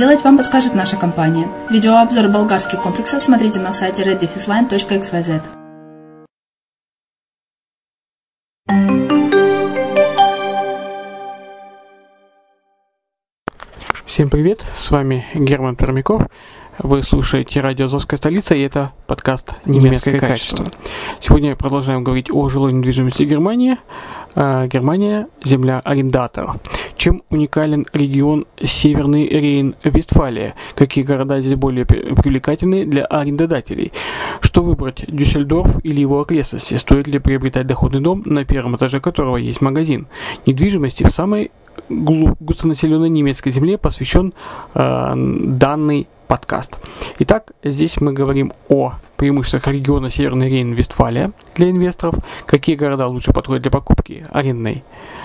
вам подскажет наша компания. Видеообзор болгарских комплексов смотрите на сайте reddefisline.xyz. Всем привет, с вами Герман Пермяков. Вы слушаете радио «Азовская столица» и это подкаст «Немецкое, качество». Сегодня продолжаем говорить о жилой недвижимости Германии. А, Германия – земля арендаторов. Чем уникален регион Северный Рейн-Вестфалия? Какие города здесь более привлекательны для арендодателей? Что выбрать, Дюссельдорф или его окрестности? Стоит ли приобретать доходный дом, на первом этаже которого есть магазин? Недвижимости в самой густонаселенной немецкой земле посвящен э, данный подкаст. Итак, здесь мы говорим о преимуществах региона Северный Рейн-Вестфалия для инвесторов, какие города лучше подходят для покупки арендной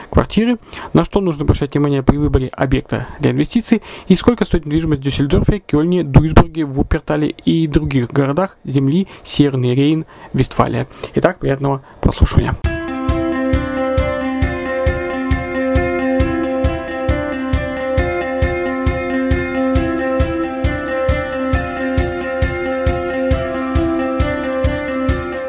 квартиры, на что нужно обращать внимание при выборе объекта для инвестиций и сколько стоит недвижимость в Дюссельдорфе, Кёльне, Дуйсбурге, Вупертале и других городах земли Северный Рейн-Вестфалия. Итак, приятного прослушивания.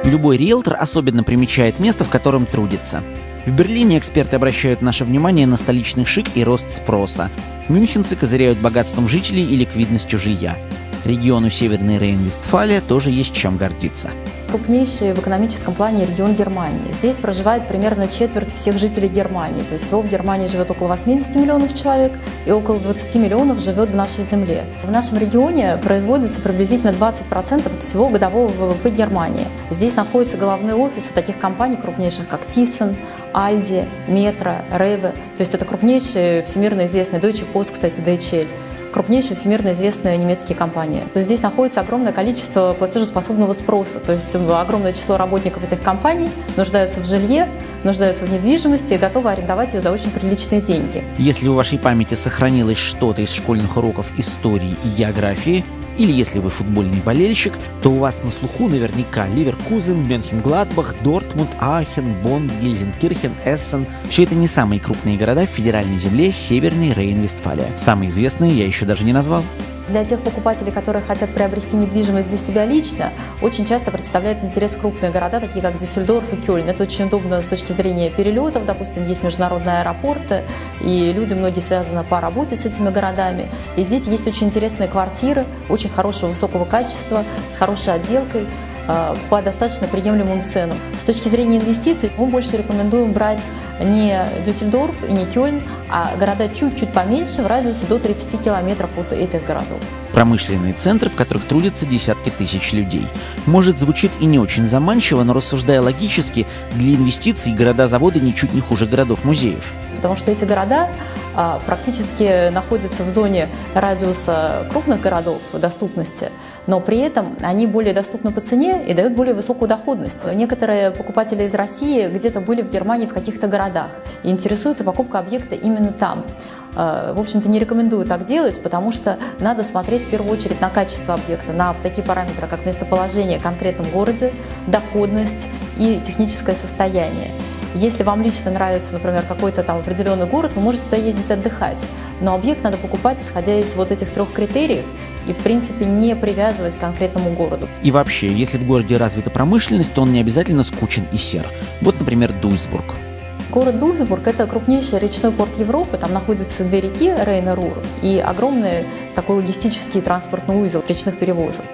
Любой риэлтор особенно примечает место, в котором трудится. В Берлине эксперты обращают наше внимание на столичный шик и рост спроса. Мюнхенцы козыряют богатством жителей и ликвидностью жилья. Региону Северной Рейн-Вестфалия тоже есть чем гордиться крупнейший в экономическом плане регион Германии. Здесь проживает примерно четверть всех жителей Германии. То есть всего в Германии живет около 80 миллионов человек и около 20 миллионов живет в нашей земле. В нашем регионе производится приблизительно 20% от всего годового ВВП Германии. Здесь находятся головные офисы таких компаний крупнейших, как Thyssen, Aldi, Metro, Rewe. То есть это крупнейшие всемирно известные Deutsche Post, кстати, DHL крупнейшие всемирно известные немецкие компании. То здесь находится огромное количество платежеспособного спроса, то есть огромное число работников этих компаний нуждаются в жилье, нуждаются в недвижимости и готовы арендовать ее за очень приличные деньги. Если у вашей памяти сохранилось что-то из школьных уроков истории и географии, или если вы футбольный болельщик, то у вас на слуху наверняка Ливеркузен, Мюнхен-Гладбах, Дортмунд, Ахен, Бонн, Гильзенкирхен, Эссен. Все это не самые крупные города в федеральной земле Северной Рейн-Вестфалия. Самые известные я еще даже не назвал. Для тех покупателей, которые хотят приобрести недвижимость для себя лично, очень часто представляют интерес крупные города, такие как Дюссельдорф и Кёльн. Это очень удобно с точки зрения перелетов, допустим, есть международные аэропорты, и люди многие связаны по работе с этими городами. И здесь есть очень интересные квартиры, очень хорошего высокого качества, с хорошей отделкой. Э, по достаточно приемлемым ценам. С точки зрения инвестиций мы больше рекомендуем брать не Дюссельдорф и не Кёльн, а города чуть-чуть поменьше в радиусе до 30 километров от этих городов. Промышленные центры, в которых трудятся десятки тысяч людей. Может, звучит и не очень заманчиво, но рассуждая логически, для инвестиций города-заводы ничуть не хуже городов-музеев. Потому что эти города практически находятся в зоне радиуса крупных городов доступности, но при этом они более доступны по цене и дают более высокую доходность. Некоторые покупатели из России где-то были в Германии в каких-то городах и интересуются покупкой объекта именно там. А, в общем-то, не рекомендую так делать, потому что надо смотреть в первую очередь на качество объекта, на такие параметры, как местоположение в конкретном городе, доходность и техническое состояние. Если вам лично нравится, например, какой-то там определенный город, вы можете туда ездить отдыхать. Но объект надо покупать, исходя из вот этих трех критериев и, в принципе, не привязываясь к конкретному городу. И вообще, если в городе развита промышленность, то он не обязательно скучен и сер. Вот, например, Дуйсбург. Город Дуйсбург – это крупнейший речной порт Европы. Там находятся две реки Рейн и Рур и огромный такой логистический транспортный узел речных перевозок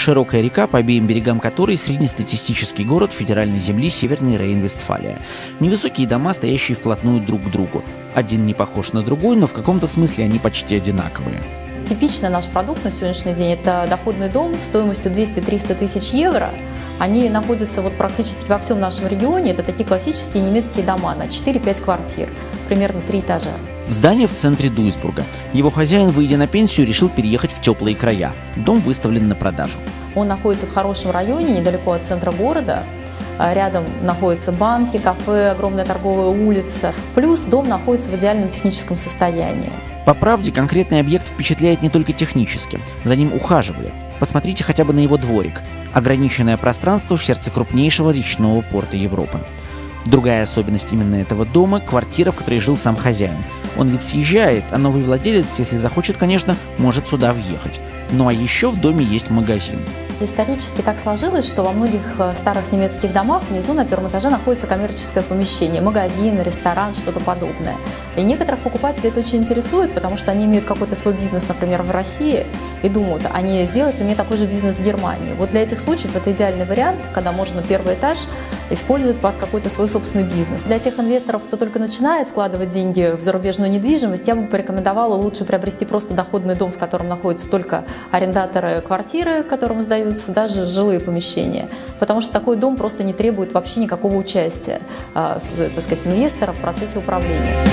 широкая река, по обеим берегам которой среднестатистический город федеральной земли Северной Рейн-Вестфалия. Невысокие дома, стоящие вплотную друг к другу. Один не похож на другой, но в каком-то смысле они почти одинаковые. Типичный наш продукт на сегодняшний день – это доходный дом стоимостью 200-300 тысяч евро. Они находятся вот практически во всем нашем регионе. Это такие классические немецкие дома на 4-5 квартир, примерно 3 этажа. Здание в центре Дуйсбурга. Его хозяин, выйдя на пенсию, решил переехать в теплые края. Дом выставлен на продажу. Он находится в хорошем районе, недалеко от центра города. А, рядом находятся банки, кафе, огромная торговая улица. Плюс дом находится в идеальном техническом состоянии. По правде, конкретный объект впечатляет не только технически. За ним ухаживали. Посмотрите хотя бы на его дворик. Ограниченное пространство в сердце крупнейшего речного порта Европы. Другая особенность именно этого дома – квартира, в которой жил сам хозяин. Он ведь съезжает, а новый владелец, если захочет, конечно, может сюда въехать. Ну а еще в доме есть магазин. Исторически так сложилось, что во многих э, старых немецких домах внизу на первом этаже находится коммерческое помещение, магазин, ресторан, что-то подобное. И некоторых покупателей это очень интересует, потому что они имеют какой-то свой бизнес, например, в России, и думают, а не сделать ли мне такой же бизнес в Германии. Вот для этих случаев это идеальный вариант, когда можно первый этаж использовать под какой-то свой собственный бизнес. Для тех инвесторов, кто только начинает вкладывать деньги в зарубежную недвижимость, я бы порекомендовала лучше приобрести просто доходный дом, в котором находятся только арендаторы квартиры, которым сдают требуются даже жилые помещения, потому что такой дом просто не требует вообще никакого участия, а, так сказать, инвестора в процессе управления.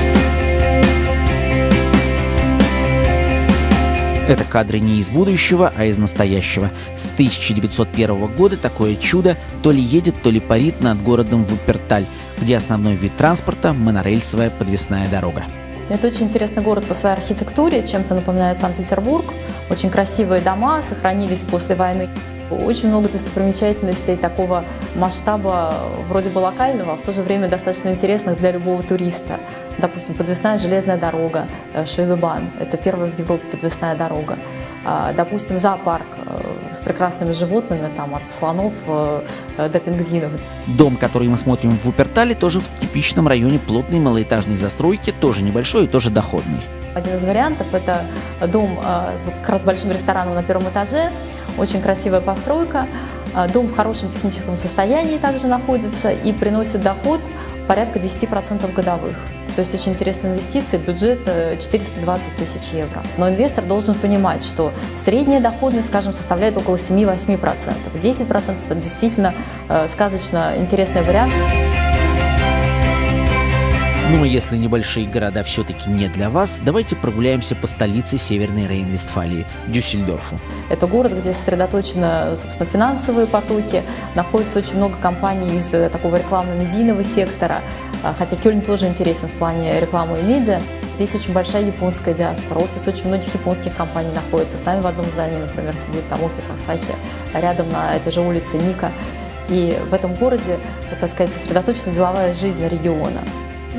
Это кадры не из будущего, а из настоящего. С 1901 года такое чудо то ли едет, то ли парит над городом Вуперталь, где основной вид транспорта – монорельсовая подвесная дорога. Это очень интересный город по своей архитектуре, чем-то напоминает Санкт-Петербург. Очень красивые дома сохранились после войны. Очень много достопримечательностей такого масштаба, вроде бы локального, а в то же время достаточно интересных для любого туриста. Допустим, подвесная железная дорога э, Швейбебан. Это первая в Европе подвесная дорога. А, допустим, зоопарк с прекрасными животными, там, от слонов э, до пингвинов. Дом, который мы смотрим в Вупертале, тоже в типичном районе плотной малоэтажной застройки, тоже небольшой и тоже доходный. Один из вариантов – это дом с как раз большим рестораном на первом этаже, очень красивая постройка. Дом в хорошем техническом состоянии также находится и приносит доход порядка 10% годовых. То есть очень интересная инвестиция, бюджет 420 э, тысяч евро. Но инвестор должен понимать, что средняя доходность, скажем, составляет около 7-8%. 10% это действительно э, сказочно интересный вариант. Ну а если небольшие города все-таки не для вас, давайте прогуляемся по столице Северной Рейн-Вестфалии, Дюссельдорфу. Это город, где сосредоточены, собственно, финансовые потоки, находится очень много компаний из э, такого рекламно-медийного сектора, хотя Кёльн тоже интересен в плане рекламы и медиа. Здесь очень большая японская диаспора, офис очень многих японских компаний находится. С нами в одном здании, например, сидит там офис Асахи, рядом на этой же улице Ника. И в этом городе, так сказать, сосредоточена деловая жизнь региона.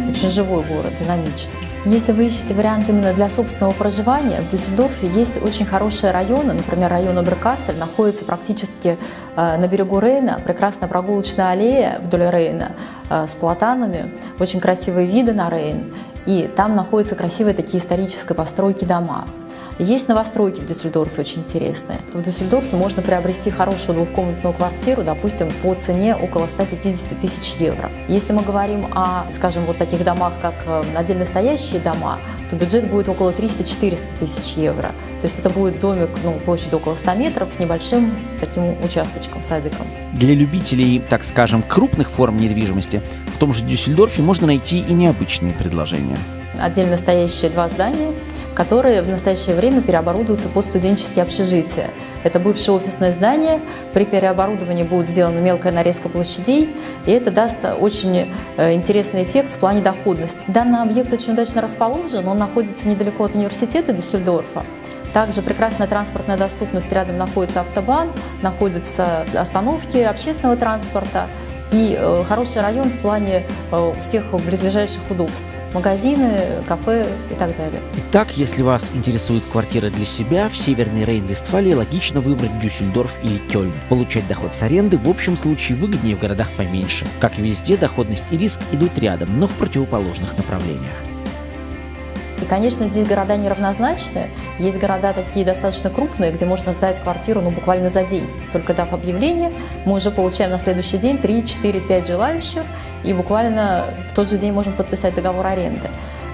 Очень живой город, динамичный. Если вы ищете вариант именно для собственного проживания, в Дюссельдорфе есть очень хорошие районы, например, район Оберкассель находится практически э, на берегу Рейна, прекрасная прогулочная аллея вдоль Рейна э, с платанами, очень красивые виды на Рейн, и там находятся красивые такие исторические постройки дома. Есть новостройки в Дюссельдорфе очень интересные. В Дюссельдорфе можно приобрести хорошую двухкомнатную квартиру, допустим, по цене около 150 тысяч евро. Если мы говорим о, скажем, вот таких домах, как э, отдельно стоящие дома, то бюджет будет около 300-400 тысяч евро. То есть это будет домик ну, площадью около 100 метров с небольшим таким участочком, садиком. Для любителей, так скажем, крупных форм недвижимости в том же Дюссельдорфе можно найти и необычные предложения отдельно стоящие два здания, которые в настоящее время переоборудуются под студенческие общежития. Это бывшее офисное здание, при переоборудовании будет сделана мелкая нарезка площадей, и это даст очень э, интересный эффект в плане доходности. Данный объект очень удачно расположен, он находится недалеко от университета Дюссельдорфа, также прекрасная транспортная доступность, рядом находится автобан, находятся остановки общественного транспорта и э, хороший район в плане э, всех близлежащих удобств. Магазины, кафе и так далее. Итак, если вас интересует квартира для себя, в Северной Рейн-Вестфалии логично выбрать Дюссельдорф или Кёльн. Получать доход с аренды в общем случае выгоднее в городах поменьше. Как и везде, доходность и риск идут рядом, но в противоположных направлениях. Конечно, здесь города неравнозначные. Есть города такие достаточно крупные, где можно сдать квартиру ну, буквально за день. Только дав объявление, мы уже получаем на следующий день 3, 4, 5 желающих, и буквально в тот же день можем подписать договор аренды.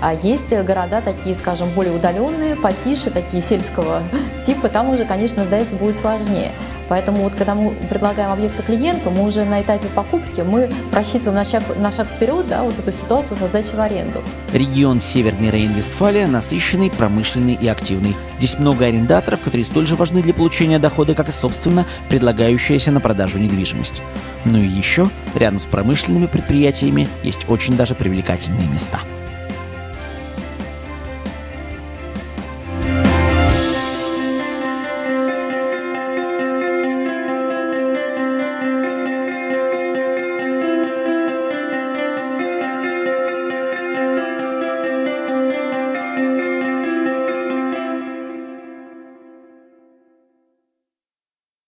А есть города такие, скажем, более удаленные, потише, такие сельского типа, там уже, конечно, сдать будет сложнее. Поэтому вот когда мы предлагаем объекты клиенту, мы уже на этапе покупки, мы просчитываем на шаг, на шаг вперед да, вот эту ситуацию со сдачей в аренду. Регион Северный Рейн-Вестфалия насыщенный, промышленный и активный. Здесь много арендаторов, которые столь же важны для получения дохода, как и, собственно, предлагающаяся на продажу недвижимость. Ну и еще, рядом с промышленными предприятиями есть очень даже привлекательные места –